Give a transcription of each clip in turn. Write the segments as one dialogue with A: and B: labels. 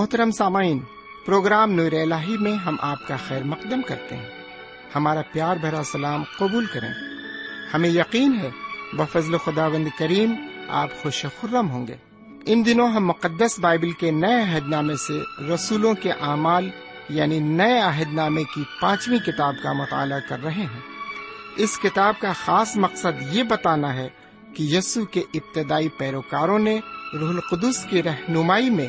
A: محترم سامعین، پروگرام نور الہی میں ہم آپ کا خیر مقدم کرتے ہیں۔ ہمارا پیار بھرا سلام قبول کریں۔ ہمیں یقین ہے، بفضل خدا بند کریم آپ خوش خرم ہوں گے۔ ان دنوں ہم مقدس بائبل کے نئے عہد نامے سے رسولوں کے اعمال یعنی نئے عہد نامے کی پانچویں کتاب کا مطالعہ کر رہے ہیں۔ اس کتاب کا خاص مقصد یہ بتانا ہے کہ یسو کے ابتدائی پیروکاروں نے روح القدس کی رہنمائی میں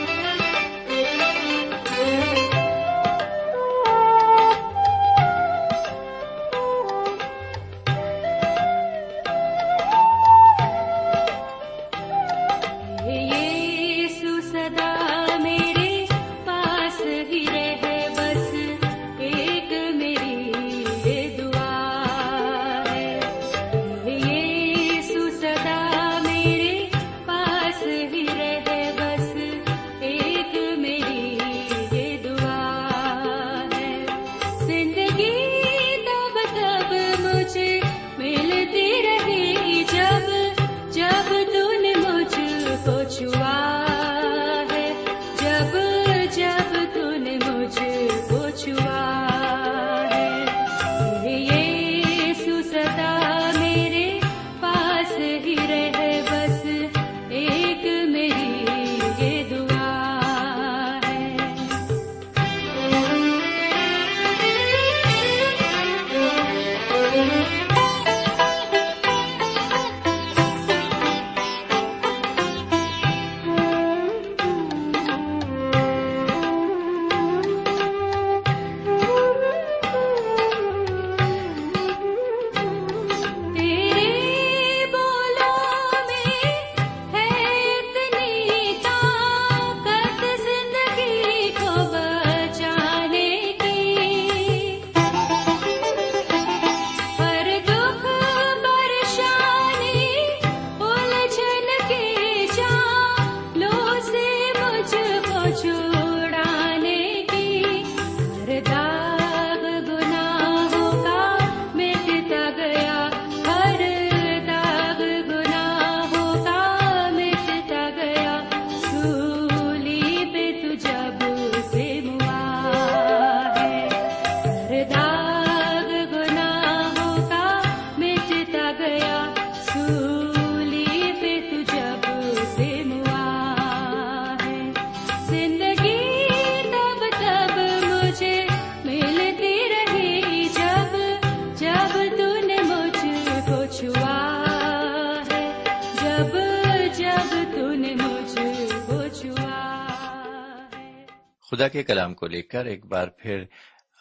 B: خدا کے کلام کو لے کر ایک بار پھر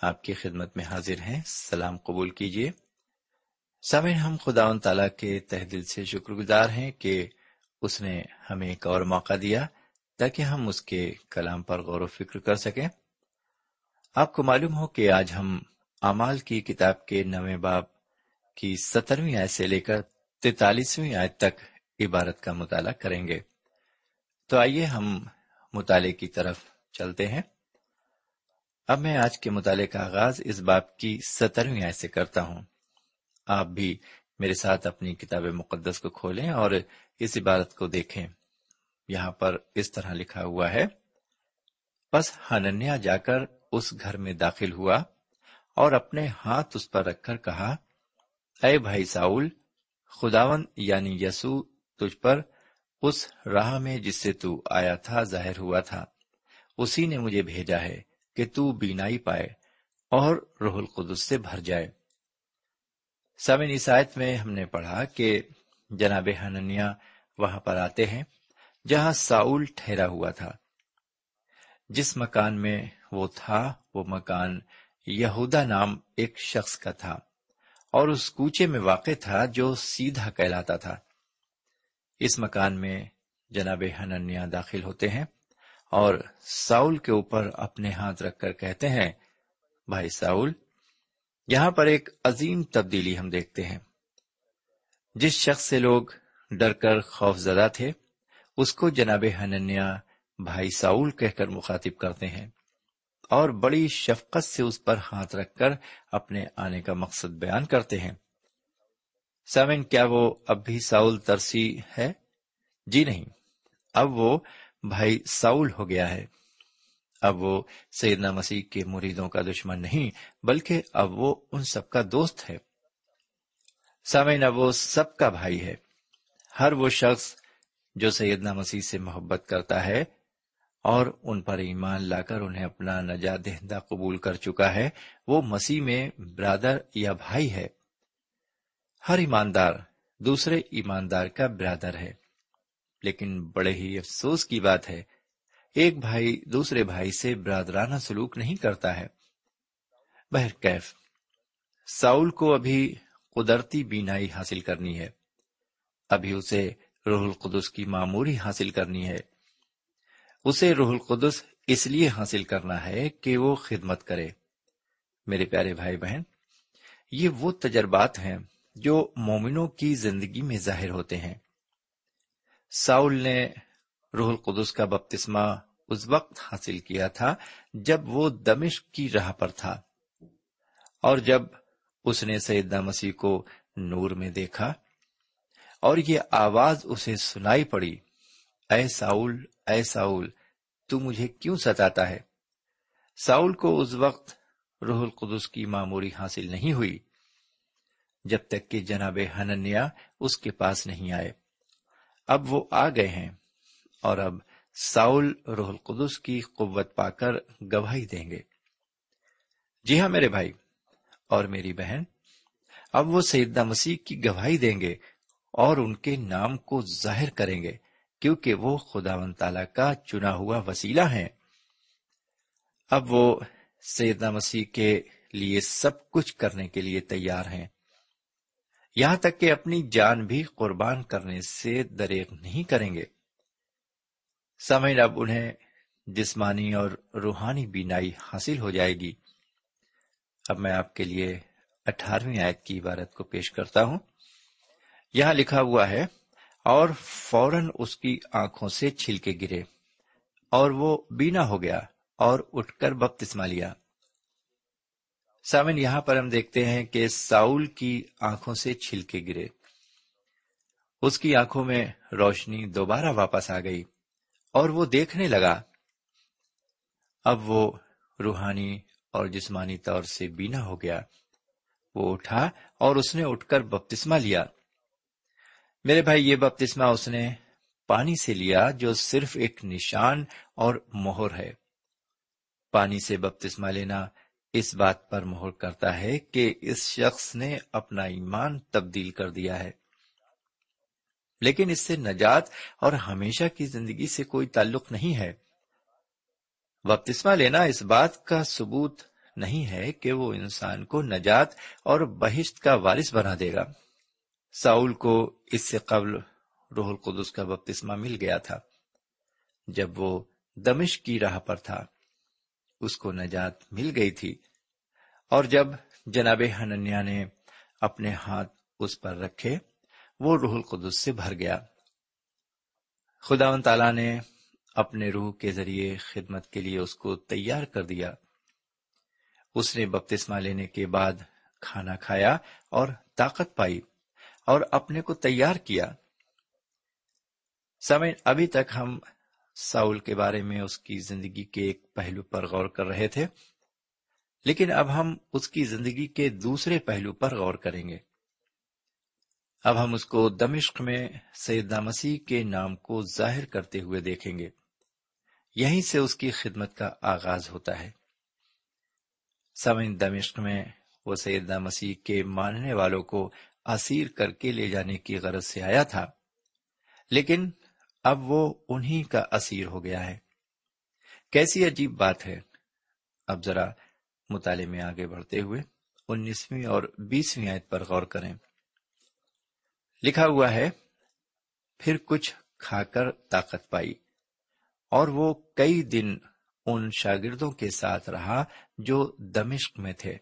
B: آپ کی خدمت میں حاضر ہیں۔ سلام قبول کیجیے۔ سامن ہم خدا ان تعالیٰ کے تہ دل سے شکر گزار ہیں کہ اس نے ہمیں ایک اور موقع دیا تاکہ ہم اس کے کلام پر غور و فکر کر سکیں۔ آپ کو معلوم ہو کہ آج ہم امال کی کتاب کے نویں باب کی سترویں آیت سے لے کر تینتالیسویں آیت تک عبارت کا مطالعہ کریں گے۔ تو آئیے ہم مطالعے کی طرف چلتے ہیں۔ اب میں آج کے مطالعے کا آغاز اس باب کی سترویں آیت سے کرتا ہوں۔ آپ بھی میرے ساتھ اپنی کتاب مقدس کو کھولیں اور اس عبارت کو دیکھیں۔ یہاں پر اس طرح لکھا ہوا ہے بس ہننیا جا کر اس گھر میں داخل ہوا اور اپنے ہاتھ اس پر رکھ کر کہا، اے بھائی ساؤل خداون یعنی یسوع، تجھ پر اس راہ میں جس سے تو آیا تھا ظاہر ہوا تھا۔ اسی نے مجھے بھیجا ہے کہ تو بینائی پائے اور روح القدس سے بھر جائے۔ سمن عیسائیت میں ہم نے پڑھا کہ جناب ہننیا وہاں پر آتے ہیں جہاں ساؤل ٹھہرا ہوا تھا۔ جس مکان میں وہ تھا، وہ مکان یہودا نام ایک شخص کا تھا اور اس کوچے میں واقع تھا جو سیدھا کہلاتا تھا۔ اس مکان میں جناب ہننیا داخل ہوتے ہیں۔ اور ساؤل کے اوپر اپنے ہاتھ رکھ کر کہتے ہیں، بھائی ساؤل، یہاں پر ایک عظیم تبدیلی ہم دیکھتے ہیں۔ جس شخص سے لوگ ڈر کر خوف زدہ تھے، اس کو جناب ہننیا بھائی ساؤل کہہ کر مخاطب کرتے ہیں اور بڑی شفقت سے اس پر ہاتھ رکھ کر اپنے آنے کا مقصد بیان کرتے ہیں۔ سامن کیا وہ اب بھی ساؤل ترسی ہے؟ جی نہیں، اب وہ بھائی ساؤل ہو گیا ہے۔ اب وہ سیدنا مسیح کے مریدوں کا دشمن نہیں، بلکہ اب وہ ان سب کا دوست ہے۔ سامعین، اب وہ سب کا بھائی ہے۔ ہر وہ شخص جو سیدنا مسیح سے محبت کرتا ہے اور ان پر ایمان لا کر انہیں اپنا نجات دہندہ قبول کر چکا ہے، وہ مسیح میں برادر یا بھائی ہے۔ ہر ایماندار دوسرے ایماندار کا برادر ہے۔ لیکن بڑے ہی افسوس کی بات ہے۔ ایک بھائی دوسرے بھائی سے برادرانہ سلوک نہیں کرتا ہے۔ بہرکیف ساؤل کو ابھی قدرتی بینائی حاصل کرنی ہے۔ ابھی اسے روح القدس کی معموری حاصل کرنی ہے۔ اسے روح القدس اس لیے حاصل کرنا ہے کہ وہ خدمت کرے۔ میرے پیارے بھائی بہن، یہ وہ تجربات ہیں جو مومنوں کی زندگی میں ظاہر ہوتے ہیں۔ ساؤل نے روح القدس کا بپتسمہ اس وقت حاصل کیا تھا جب وہ دمشق کی راہ پر تھا اور جب اس نے سیدہ مسیح کو نور میں دیکھا اور یہ آواز اسے سنائی پڑی، اے ساؤل اے ساؤل، تو مجھے کیوں ستاتا ہے؟ ساؤل کو اس وقت روح القدس کی معموری حاصل نہیں ہوئی، جب تک کہ جناب ہننیا اس کے پاس نہیں آئے۔ اب وہ آ گئے ہیں اور اب ساؤل روح القدس کی قوت پا کر گواہی دیں گے۔ جی ہاں میرے بھائی اور میری بہن، اب وہ سیدہ مسیح کی گواہی دیں گے اور ان کے نام کو ظاہر کریں گے کیونکہ وہ خدا و تعالی کا چنا ہوا وسیلہ ہیں۔ اب وہ سیدہ مسیح کے لیے سب کچھ کرنے کے لیے تیار ہیں۔ یہاں تک کہ اپنی جان بھی قربان کرنے سے دریغ نہیں کریں گے۔ سمے اب انہیں جسمانی اور روحانی بینائی حاصل ہو جائے گی۔ اب میں آپ کے لیے اٹھارہویں آیت کی عبارت کو پیش کرتا ہوں۔ یہاں لکھا ہوا ہے، اور فوراً اس کی آنکھوں سے چھلکے گرے اور وہ بینا ہو گیا اور اٹھ کر بپتسما لیا۔ سامن، یہاں پر ہم دیکھتے ہیں کہ ساؤل کی آنکھوں سے چھلکے گرے۔ اس کی آنکھوں میں روشنی دوبارہ واپس آ گئی اور وہ دیکھنے لگا۔ اب وہ روحانی اور جسمانی طور سے بینا ہو گیا۔ وہ اٹھا اور اس نے اٹھ کر بپتسما لیا۔ میرے بھائی، یہ بپتسما اس نے پانی سے لیا جو صرف ایک نشان اور مہر ہے۔ پانی سے بپتسما لینا اس بات پر مہر کرتا ہے کہ اس شخص نے اپنا ایمان تبدیل کر دیا ہے۔ لیکن اس سے نجات اور ہمیشہ کی زندگی سے کوئی تعلق نہیں ہے۔ بپتسما لینا اس بات کا ثبوت نہیں ہے کہ وہ انسان کو نجات اور بہشت کا وارث بنا دے گا۔ ساؤل کو اس سے قبل روح القدس کا بپتسما مل گیا تھا، جب وہ دمش کی راہ پر تھا۔ اس کو نجات مل گئی تھی۔ اور جب جناب ہننیا نے اپنے ہاتھ اس پر رکھے، وہ روح القدس سے بھر گیا۔ خدا و تعالی نے اپنے روح کے ذریعے خدمت کے لیے اس کو تیار کر دیا۔ اس نے بپتسما لینے کے بعد کھانا کھایا اور طاقت پائی اور اپنے کو تیار کیا۔ سمے، ابھی تک ہم ساؤل کے بارے میں اس کی زندگی کے ایک پہلو پر غور کر رہے تھے۔ لیکن اب ہم اس کی زندگی کے دوسرے پہلو پر غور کریں گے۔ اب ہم اس کو دمشق میں سیدہ مسیح کے نام کو ظاہر کرتے ہوئے دیکھیں گے۔ یہیں سے اس کی خدمت کا آغاز ہوتا ہے۔ سمن دمشق میں وہ سیدہ مسیح کے ماننے والوں کو اسیر کر کے لے جانے کی غرض سے آیا تھا۔ لیکن اب وہ انہی کا اسیر ہو گیا ہے۔ کیسی عجیب بات ہے۔ اب ذرا مطالعے میں آگے بڑھتے ہوئے انیسویں اور بیسویں آیت پر غور کریں۔ لکھا ہوا ہے، پھر کچھ کھا کر طاقت پائی۔ اور وہ کئی دن ان شاگردوں کے ساتھ رہا جو دمشق میں تھے۔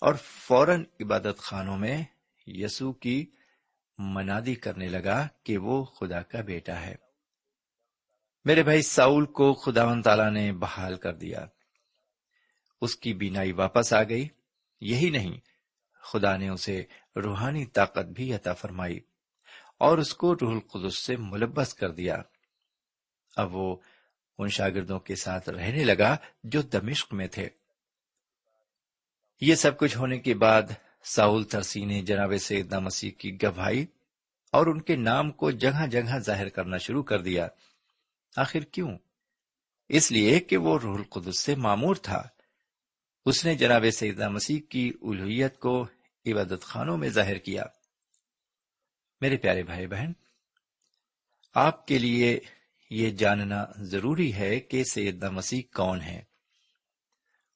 B: اور فوراً عبادت خانوں میں یسو کی منادی کرنے لگا کہ وہ خدا کا بیٹا ہے۔ میرے بھائی، ساؤل کو خدا و تعالی نے بحال کر دیا۔ اس کی بینائی واپس آ گئی۔ یہی نہیں، خدا نے اسے روحانی طاقت بھی عطا فرمائی اور اس کو روح القدس سے ملبس کر دیا۔ اب وہ ان شاگردوں کے ساتھ رہنے لگا جو دمشق میں تھے۔ یہ سب کچھ ہونے کے بعد ساؤل ترسی نے جناب سیدنا مسیح کی گواہی اور ان کے نام کو جگہ جگہ ظاہر کرنا شروع کر دیا۔ آخر کیوں؟ اس لیے کہ وہ روح القدس سے معمور تھا۔ اس نے جناب سیدنا مسیح کی الوحیت کو عبادت خانوں میں ظاہر کیا۔ میرے پیارے بھائی بہن، آپ کے لیے یہ جاننا ضروری ہے کہ سیدنا مسیح کون ہے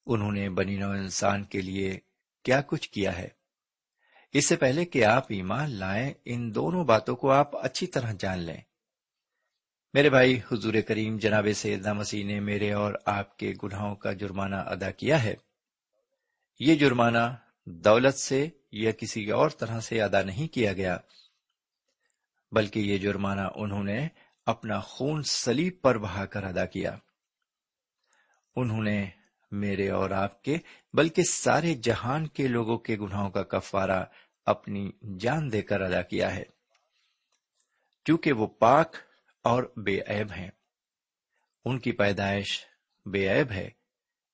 B: انہوں نے بنی نو انسان کے لیے کیا کچھ کیا ہے۔ اس سے پہلے کہ آپ ایمان لائیں، ان دونوں باتوں کو آپ اچھی طرح جان لیں۔ میرے بھائی، حضور کریم جناب سیدنا مسیح نے میرے اور آپ کے گناہوں کا جرمانہ ادا کیا ہے۔ یہ جرمانہ دولت سے یا کسی اور طرح سے ادا نہیں کیا گیا، بلکہ یہ جرمانہ انہوں نے اپنا خون سلیب پر بہا کر ادا کیا۔ انہوں نے میرے اور آپ کے، بلکہ سارے جہان کے لوگوں کے گناہوں کا کفارہ اپنی جان دے کر ادا کیا ہے۔ کیونکہ وہ پاک اور بے عیب ہیں۔ ان کی پیدائش بے عیب ہے،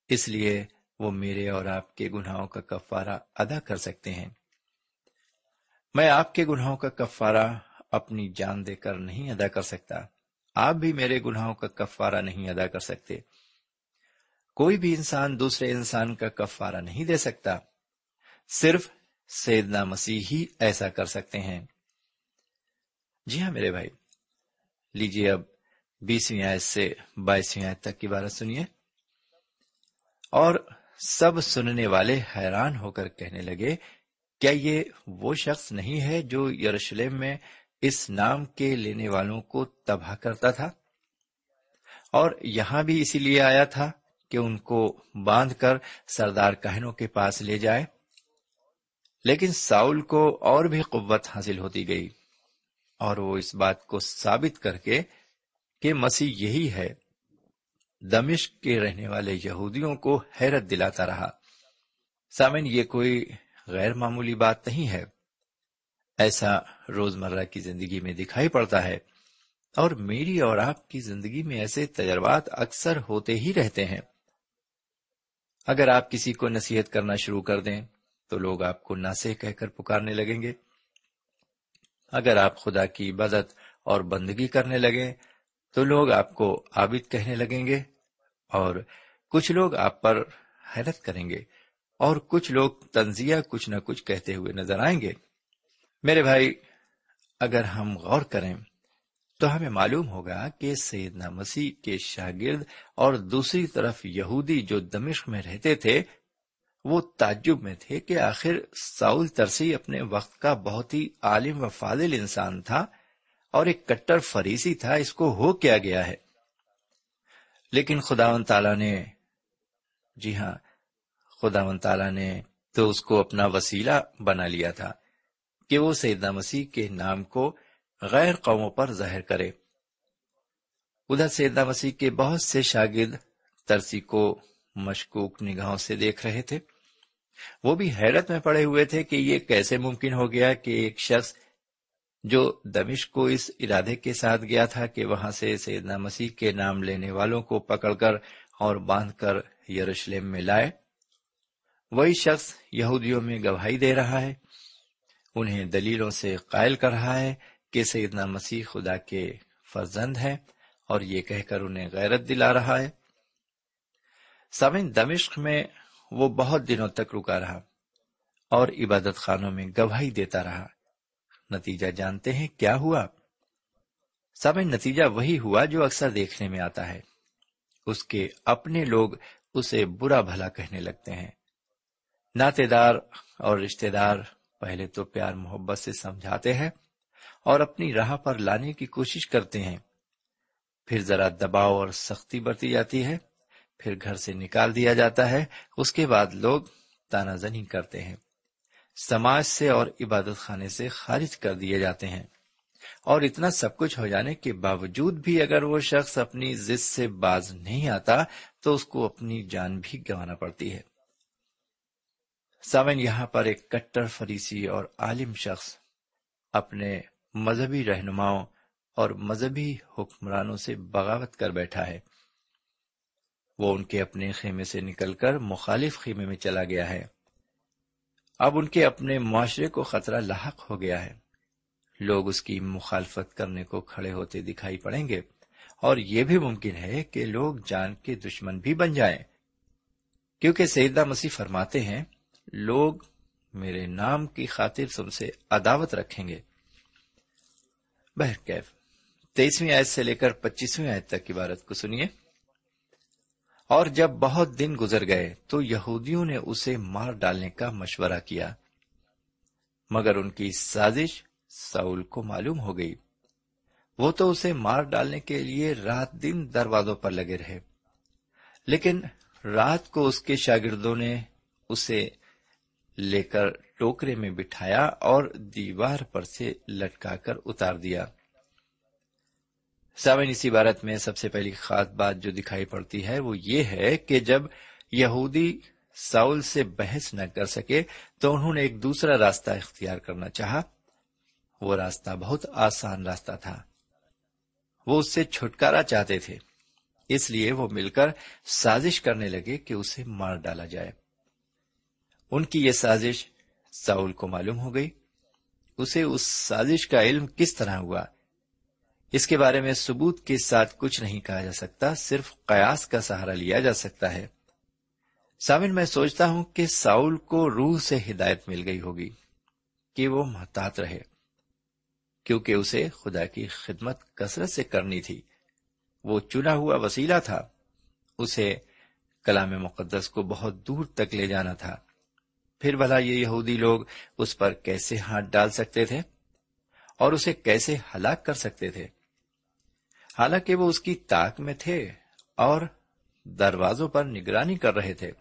B: اس لیے وہ میرے اور آپ کے گناہوں کا کفارہ ادا کر سکتے ہیں۔ میں آپ کے گناہوں کا کفارہ اپنی جان دے کر نہیں ادا کر سکتا۔ آپ بھی میرے گناہوں کا کفارہ نہیں ادا کر سکتے۔ کوئی بھی انسان دوسرے انسان کا کفارہ نہیں دے سکتا۔ صرف سیدنا مسیح ہی ایسا کر سکتے ہیں۔ جی ہاں میرے بھائی، لیجیے اب بیسویں آیت سے بائیسویں آیت تک کی بارت سنیے۔ اور سب سننے والے حیران ہو کر کہنے لگے، کیا یہ وہ شخص نہیں ہے جو یروشلم میں اس نام کے لینے والوں کو تباہ کرتا تھا؟ اور یہاں بھی اسی لیے آیا تھا۔ کہ ان کو باندھ کر سردار کہنوں کے پاس لے جائے۔ لیکن ساؤل کو اور بھی قوت حاصل ہوتی گئی اور وہ اس بات کو ثابت کر کے کہ مسیح یہی ہے۔ دمشق کے رہنے والے یہودیوں کو حیرت دلاتا رہا۔ سامن یہ کوئی غیر معمولی بات نہیں ہے۔ ایسا روزمرہ کی زندگی میں دکھائی پڑتا ہے۔ اور میری اور آپ کی زندگی میں ایسے تجربات اکثر ہوتے ہی رہتے ہیں۔ اگر آپ کسی کو نصیحت کرنا شروع کر دیں تو لوگ آپ کو ناسے کہہ کر پکارنے لگیں گے۔ اگر آپ خدا کی عبادت اور بندگی کرنے لگیں تو لوگ آپ کو عابد کہنے لگیں گے اور کچھ لوگ آپ پر حیرت کریں گے اور کچھ لوگ تنزیہ کچھ نہ کچھ کہتے ہوئے نظر آئیں گے۔ میرے بھائی، اگر ہم غور کریں تو ہمیں معلوم ہوگا کہ سیدنا مسیح کے شاگرد اور دوسری طرف یہودی جو دمشق میں رہتے تھے، وہ تعجب میں تھے کہ آخر ساؤل ترسی اپنے وقت کا بہت ہی عالم و فاضل انسان تھا اور ایک کٹر فریسی تھا، اس کو ہو کیا گیا ہے۔ لیکن خدا و تعالی نے جی ہاں خدا و تعالی نے تو اس کو اپنا وسیلہ بنا لیا تھا کہ وہ سیدنا مسیح کے نام کو غیر قوموں پر ظاہر کرے۔ ادھر سیدنا مسیح کے بہت سے شاگرد ترسی کو مشکوک نگاہوں سے دیکھ رہے تھے۔ وہ بھی حیرت میں پڑے ہوئے تھے کہ یہ کیسے ممکن ہو گیا کہ ایک شخص جو دمش کو اس ارادے کے ساتھ گیا تھا کہ وہاں سے سیدنا مسیح کے نام لینے والوں کو پکڑ کر اور باندھ کر یروشلم میں لائے۔ وہی شخص یہودیوں میں گواہی دے رہا ہے، انہیں دلیلوں سے قائل کر رہا ہے کہ سیدنا مسیح خدا کے فرزند ہے اور یہ کہہ کر انہیں غیرت دلا رہا ہے۔ سمن دمشق میں وہ بہت دنوں تک رکا رہا اور عبادت خانوں میں گواہی دیتا رہا۔ نتیجہ جانتے ہیں کیا ہوا؟ سب نتیجہ وہی ہوا جو اکثر دیکھنے میں آتا ہے۔ اس کے اپنے لوگ اسے برا بھلا کہنے لگتے ہیں۔ ناطے دار اور رشتے دار پہلے تو پیار محبت سے سمجھاتے ہیں اور اپنی راہ پر لانے کی کوشش کرتے ہیں۔ پھر ذرا دباؤ اور سختی برتی جاتی ہے، پھر گھر سے نکال دیا جاتا ہے، اس کے بعد لوگ تانا زنی کرتے ہیں۔ سماج سے اور عبادت خانے سے خارج کر دیے جاتے ہیں۔ اور اتنا سب کچھ ہو جانے کے باوجود بھی اگر وہ شخص اپنی ضد سے باز نہیں آتا، تو اس کو اپنی جان بھی گنوانا پڑتی ہے۔ سامن یہاں پر ایک کٹر فریسی اور عالم شخص اپنے مذہبی رہنماؤں اور مذہبی حکمرانوں سے بغاوت کر بیٹھا ہے۔ وہ ان کے اپنے خیمے سے نکل کر مخالف خیمے میں چلا گیا ہے۔ اب ان کے اپنے معاشرے کو خطرہ لاحق ہو گیا ہے۔ لوگ اس کی مخالفت کرنے کو کھڑے ہوتے دکھائی پڑیں گے اور یہ بھی ممکن ہے کہ لوگ جان کے دشمن بھی بن جائیں۔ کیونکہ سیدہ مسیح فرماتے ہیں، لوگ میرے نام کی خاطر تم سے عداوت رکھیں گے۔ بہرکیف تیسویں آیت سے لے کر پچیسویں آیت تک کی بارت کو سنیے۔ اور جب بہت دن گزر گئے تو یہودیوں نے اسے مار ڈالنے کا مشورہ کیا۔ مگر ان کی سازش ساؤل کو معلوم ہو گئی۔ وہ تو اسے مار ڈالنے کے لیے رات دن دروازوں پر لگے رہے۔ لیکن رات کو اس کے شاگردوں نے اسے لے کر ٹوکرے میں بٹھایا اور دیوار پر سے لٹکا کر اتار دیا۔ سامن اسی عبارت میں سب سے پہلی خاص بات جو دکھائی پڑتی ہے وہ یہ ہے کہ جب یہودی ساؤل سے بحث نہ کر سکے تو انہوں نے ایک دوسرا راستہ اختیار کرنا چاہا۔ وہ راستہ بہت آسان راستہ تھا۔ وہ اس سے چھٹکارا چاہتے تھے۔ اس لیے وہ مل کر سازش کرنے لگے کہ اسے مار ڈالا جائے۔ ان کی یہ سازش ساؤل کو معلوم ہو گئی۔ اسے اس سازش کا علم کس طرح ہوا؟ اس کے بارے میں ثبوت کے ساتھ کچھ نہیں کہا جا سکتا، صرف قیاس کا سہارا لیا جا سکتا ہے۔ سامن، میں سوچتا ہوں کہ ساؤل کو روح سے ہدایت مل گئی ہوگی کہ وہ محتاط رہے، کیونکہ اسے خدا کی خدمت کثرت سے کرنی تھی۔ وہ چنا ہوا وسیلہ تھا، اسے کلام مقدس کو بہت دور تک لے جانا تھا۔ پھر بھلا یہ یہودی لوگ اس پر کیسے ہاتھ ڈال سکتے تھے اور اسے کیسے ہلاک کر سکتے تھے؟ حالانکہ وہ اس کی طاق میں تھے اور دروازوں پر نگرانی کر رہے تھے۔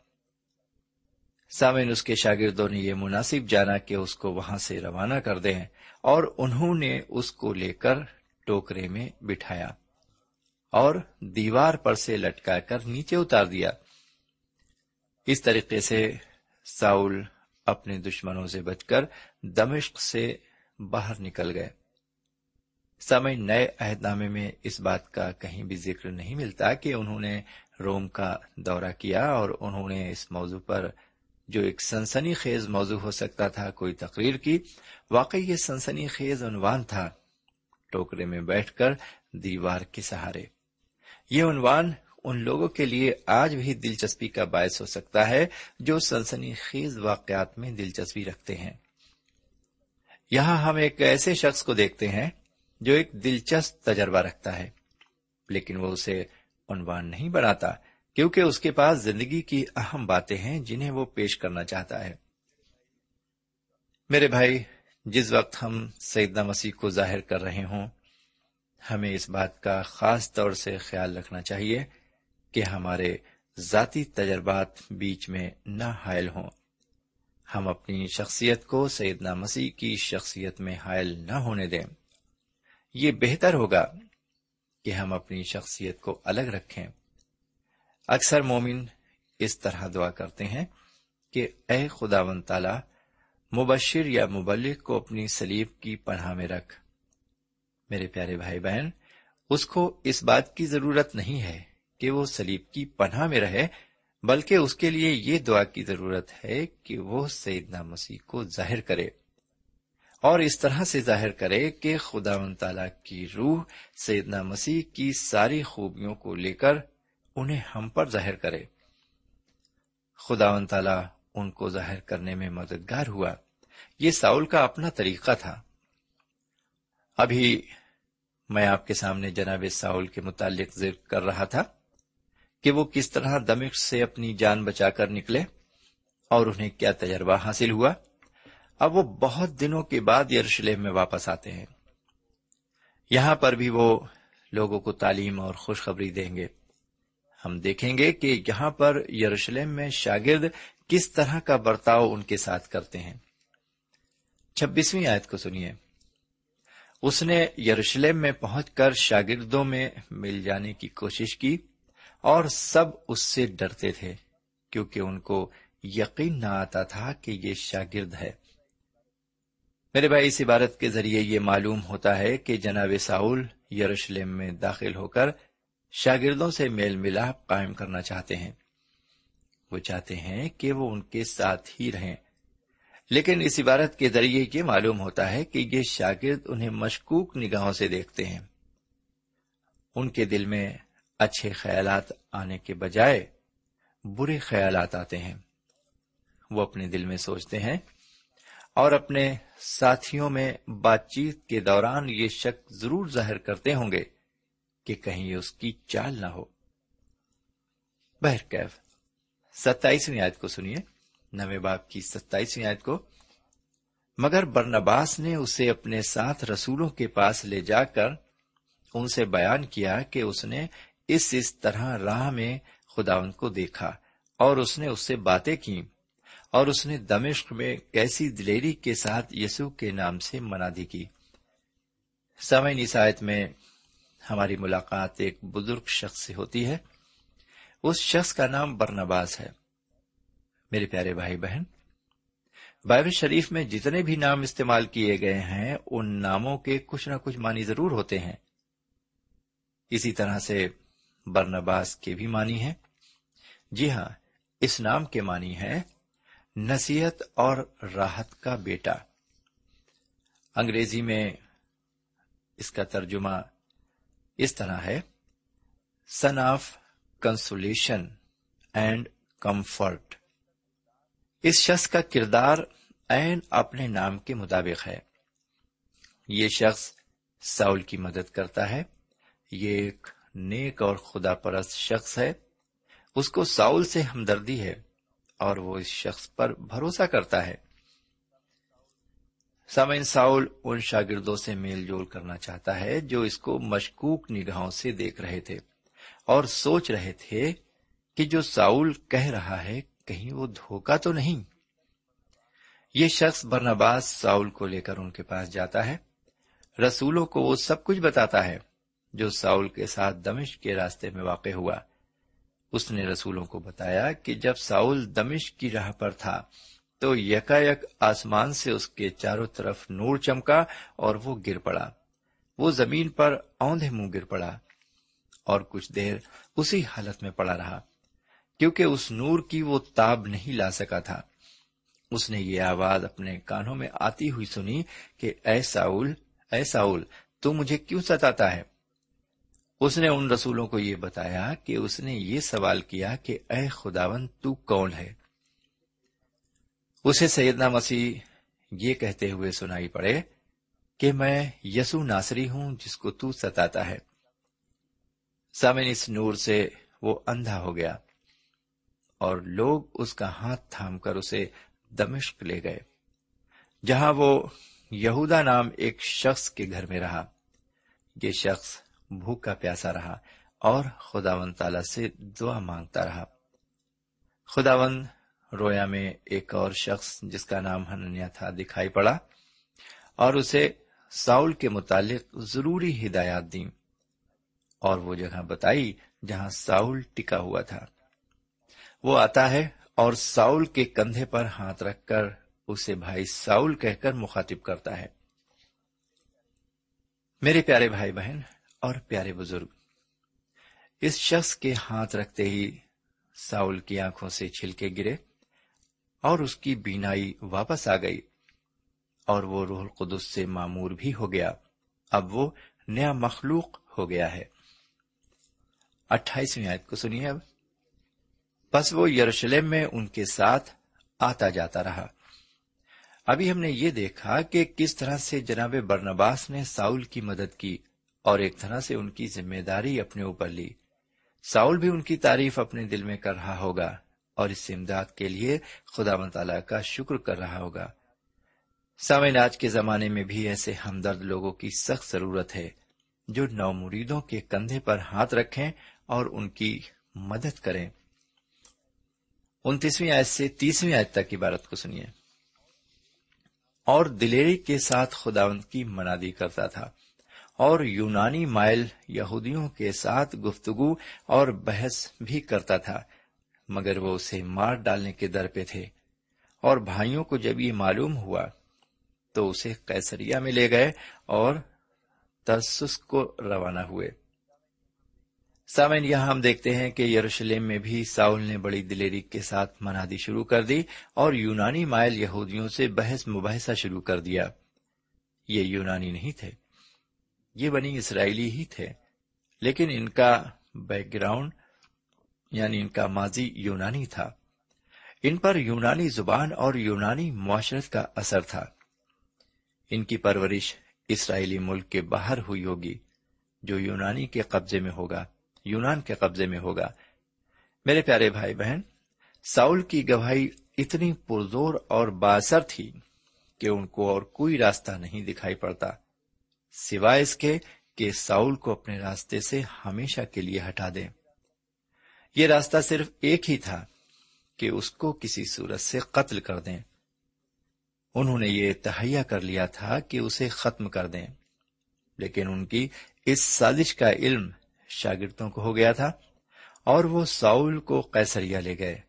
B: سامن اس کے شاگردوں نے یہ مناسب جانا کہ اس کو وہاں سے روانہ کر دیں اور انہوں نے اس کو لے کر ٹوکرے میں بٹھایا اور دیوار پر سے لٹکا کر نیچے اتار دیا۔ اس طریقے سے ساؤل اپنے دشمنوں سے بچ کر دمشق سے باہر نکل گئے۔ سمے نئے عہد نامے میں اس بات کا کہیں بھی ذکر نہیں ملتا کہ انہوں نے روم کا دورہ کیا اور انہوں نے اس موضوع پر جو ایک سنسنی خیز موضوع ہو سکتا تھا کوئی تقریر کی۔ واقعی یہ سنسنی خیز عنوان تھا۔ ٹوکرے میں بیٹھ کر دیوار کے سہارے۔ یہ عنوان ان لوگوں کے لیے آج بھی دلچسپی کا باعث ہو سکتا ہے جو سنسنی خیز واقعات میں دلچسپی رکھتے ہیں۔ یہاں ہم ایک ایسے شخص کو دیکھتے ہیں جو ایک دلچسپ تجربہ رکھتا ہے، لیکن وہ اسے عنوان نہیں بناتا کیونکہ اس کے پاس زندگی کی اہم باتیں ہیں جنہیں وہ پیش کرنا چاہتا ہے۔ میرے بھائی، جس وقت ہم سیدنا مسیح کو ظاہر کر رہے ہوں، ہمیں اس بات کا خاص طور سے خیال رکھنا چاہیے کہ ہمارے ذاتی تجربات بیچ میں نہ حائل ہوں۔ ہم اپنی شخصیت کو سیدنا مسیح کی شخصیت میں حائل نہ ہونے دیں۔ یہ بہتر ہوگا کہ ہم اپنی شخصیت کو الگ رکھیں۔ اکثر مومن اس طرح دعا کرتے ہیں کہ اے خدا و تعالی، مبشر یا مبلک کو اپنی سلیب کی پناہ میں رکھ۔ میرے پیارے بھائی بہن، اس کو اس بات کی ضرورت نہیں ہے کہ وہ سلیب کی پناہ میں رہے، بلکہ اس کے لیے یہ دعا کی ضرورت ہے کہ وہ سیدنا مسیح کو ظاہر کرے۔ اور اس طرح سے ظاہر کرے کہ خدا و تعالی کی روح سیدنا مسیح کی ساری خوبیوں کو لے کر انہیں ہم پر ظاہر کرے۔ خدا و تعالی ان کو ظاہر کرنے میں مددگار ہوا۔ یہ ساؤل کا اپنا طریقہ تھا۔ ابھی میں آپ کے سامنے جناب ساؤل کے متعلق ذکر کر رہا تھا۔ کہ وہ کس طرح دمک سے اپنی جان بچا کر نکلے اور انہیں کیا تجربہ حاصل ہوا۔ اب وہ بہت دنوں کے بعد یروشلم میں واپس آتے ہیں۔ یہاں پر بھی وہ لوگوں کو تعلیم اور خوشخبری دیں گے۔ ہم دیکھیں گے کہ یہاں پر یروشلم میں شاگرد کس طرح کا برتاؤ ان کے ساتھ کرتے ہیں۔ چھبیسویں آیت کو سنیے۔ اس نے یروشلم میں پہنچ کر شاگردوں میں مل جانے کی کوشش کی۔ اور سب اس سے ڈرتے تھے کیونکہ ان کو یقین نہ آتا تھا کہ یہ شاگرد ہے۔ میرے بھائی، اس عبارت کے ذریعے یہ معلوم ہوتا ہے کہ جناب ساؤل یروشلم میں داخل ہو کر شاگردوں سے میل ملاپ قائم کرنا چاہتے ہیں۔ وہ چاہتے ہیں کہ وہ ان کے ساتھ ہی رہیں۔ لیکن اس عبارت کے ذریعے یہ معلوم ہوتا ہے کہ یہ شاگرد انہیں مشکوک نگاہوں سے دیکھتے ہیں۔ ان کے دل میں اچھے خیالات آنے کے بجائے برے خیالات آتے ہیں۔ وہ اپنے دل میں سوچتے ہیں اور اپنے ساتھیوں میں بات چیت کے دوران یہ شک ضرور ظاہر کرتے ہوں گے کہ کہیں اس کی چال نہ ہو۔ بہرکیف ستائیسویں آیت کو سنیے۔ نویں باپ کی ستائیسویں آیت کو۔ مگر برنباس نے اسے اپنے ساتھ رسولوں کے پاس لے جا کر ان سے بیان کیا کہ اس نے اس اس طرح راہ میں خداون کو دیکھا اور اس نے اس سے باتیں کی اور اس نے دمشق میں کیسی دلیری کے ساتھ یسو کے نام سے منادی کی۔ سمے نسایت میں ہماری ملاقات ایک بزرگ شخص سے ہوتی ہے۔ اس شخص کا نام برنباس ہے۔ میرے پیارے بھائی بہن، بائبل شریف میں جتنے بھی نام استعمال کیے گئے ہیں، ان ناموں کے کچھ نہ کچھ معنی ضرور ہوتے ہیں۔ اسی طرح سے برنباس کے بھی معنی ہیں۔ جی ہاں اس نام کے معنی ہے نصیحت اور راحت کا بیٹا۔ انگریزی میں اس کا ترجمہ اس طرح ہے son of consolation and comfort اس شخص کا کردار این اپنے نام کے مطابق ہے۔ یہ شخص ساؤل کی مدد کرتا ہے، یہ ایک نیک اور خدا پرست شخص ہے، اس کو ساؤل سے ہمدردی ہے اور وہ اس شخص پر بھروسہ کرتا ہے۔ سامعین، ساؤل ان شاگردوں سے میل جول کرنا چاہتا ہے جو اس کو مشکوک نگاہوں سے دیکھ رہے تھے اور سوچ رہے تھے کہ جو ساؤل کہہ رہا ہے، کہیں وہ دھوکا تو نہیں۔ یہ شخص برنباس ساؤل کو لے کر ان کے پاس جاتا ہے، رسولوں کو وہ سب کچھ بتاتا ہے۔ جو ساؤل کے ساتھ دمش کے راستے میں واقع ہوا۔ اس نے رسولوں کو بتایا کہ جب ساؤل دمش کی راہ پر تھا تو یکا یک آسمان سے اس کے چاروں طرف نور چمکا اور وہ گر پڑا۔ وہ زمین پر اوندے منہ گر پڑا اور کچھ دیر اسی حالت میں پڑا رہا، کیونکہ اس نور کی وہ تاب نہیں لا سکا تھا۔ اس نے یہ آواز اپنے کانوں میں آتی ہوئی سنی کہ، اے ساؤل اے ساؤل، تو مجھے کیوں ستاتا ہے؟ اس نے ان رسولوں کو یہ بتایا کہ اس نے یہ سوال کیا کہ اے خداون تو کون ہے؟ اسے سیدنا مسیح یہ کہتے ہوئے سنائی پڑے کہ میں یسو ناصری ہوں جس کو تو ستاتا ہے۔ سامن اس نور سے وہ اندھا ہو گیا اور لوگ اس کا ہاتھ تھام کر اسے دمشق لے گئے، جہاں وہ یہودا نام ایک شخص کے گھر میں رہا۔ یہ شخص بھوکا پیاسا رہا اور خداون تعالی سے دعا مانگتا رہا۔ خداون رویا میں ایک اور شخص جس کا نام ہننیا تھا دکھائی پڑا اور اسے ساؤل کے متعلق ضروری ہدایات دیں اور وہ جگہ بتائی جہاں ساؤل ٹکا ہوا تھا۔ وہ آتا ہے اور ساؤل کے کندھے پر ہاتھ رکھ کر اسے بھائی ساؤل کہہ کر مخاطب کرتا ہے۔ میرے پیارے بھائی بہن اور پیارے بزرگ، اس شخص کے ہاتھ رکھتے ہی ساؤل کی آنکھوں سے چھلکے گرے اور اس کی بینائی واپس آ گئی اور وہ روح القدس سے معمور بھی ہو گیا۔ اب وہ نیا مخلوق ہو گیا ہے۔ اٹھائیسویں آیت کو سنیے اب۔ بس وہ یروشلم میں ان کے ساتھ آتا جاتا رہا۔ ابھی ہم نے یہ دیکھا کہ کس طرح سے جناب برنباس نے ساؤل کی مدد کی۔ اور ایک طرح سے ان کی ذمہ داری اپنے اوپر لی۔ ساؤل بھی ان کی تعریف اپنے دل میں کر رہا ہوگا اور اس امداد کے لیے خدا مطالعہ کا شکر کر رہا ہوگا۔ سامعین، آج کے زمانے میں بھی ایسے ہمدرد لوگوں کی سخت ضرورت ہے جو نو مریدوں کے کندھے پر ہاتھ رکھیں اور ان کی مدد کریں۔ انتیسویں آیت سے تیسویں آیت تک عبارت کو سنیے۔ اور دلیری کے ساتھ خداوند کی منادی کرتا تھا۔ اور یونانی مائل یہودیوں کے ساتھ گفتگو اور بحث بھی کرتا تھا، مگر وہ اسے مار ڈالنے کے در پہ تھے۔ اور بھائیوں کو جب یہ معلوم ہوا، تو اسے کیسریا میں لے گئے اور ترسس کو روانہ ہوئے۔ سامن یہاں ہم دیکھتے ہیں کہ یروشلم میں بھی ساؤل نے بڑی دلیری کے ساتھ منادی شروع کر دی اور یونانی مائل یہودیوں سے بحث مباحثہ شروع کر دیا۔ یہ یونانی نہیں تھے۔ یہ بنی اسرائیلی ہی تھے۔ لیکن ان کا بیک گراؤنڈ یعنی ان کا ماضی یونانی تھا۔ ان پر یونانی زبان اور یونانی معاشرت کا اثر تھا۔ ان کی پرورش اسرائیلی ملک کے باہر ہوئی ہوگی، جو یونانی کے قبضے میں ہوگا، یونان کے قبضے میں ہوگا۔ میرے پیارے بھائی بہن، ساؤل کی گواہی اتنی پرزور اور باثر تھی کہ ان کو اور کوئی راستہ نہیں دکھائی پڑتا۔ سوائے اس کے کہ ساؤل کو اپنے راستے سے ہمیشہ کے لیے ہٹا دیں یہ راستہ صرف ایک ہی تھا کہ اس کو کسی صورت سے قتل کر دیں۔ انہوں نے یہ تہیا کر لیا تھا کہ اسے ختم کر دیں۔ لیکن ان کی اس سازش کا علم شاگردوں کو ہو گیا تھا اور وہ ساؤل کو قیسریا لے گئے۔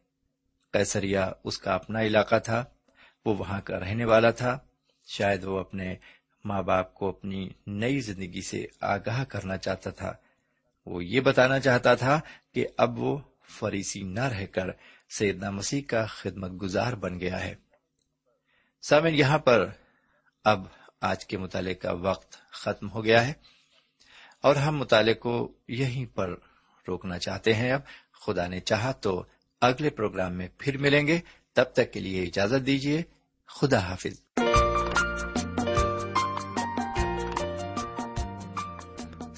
B: قیسریا اس کا اپنا علاقہ تھا، وہ وہاں کا رہنے والا تھا، شاید وہ اپنے ماں باپ کو اپنی نئی زندگی سے آگاہ کرنا چاہتا تھا۔ وہ یہ بتانا چاہتا تھا کہ اب وہ فریسی نہ رہ کر سیدنا مسیح کا خدمت گزار بن گیا ہے۔ سامن یہاں پر اب آج کے مطالعے کا وقت ختم ہو گیا ہے اور ہم مطالعے کو یہیں پر روکنا چاہتے ہیں۔ اب خدا نے چاہا تو اگلے پروگرام میں پھر ملیں گے۔ تب تک کے لیے اجازت دیجیے خدا حافظ۔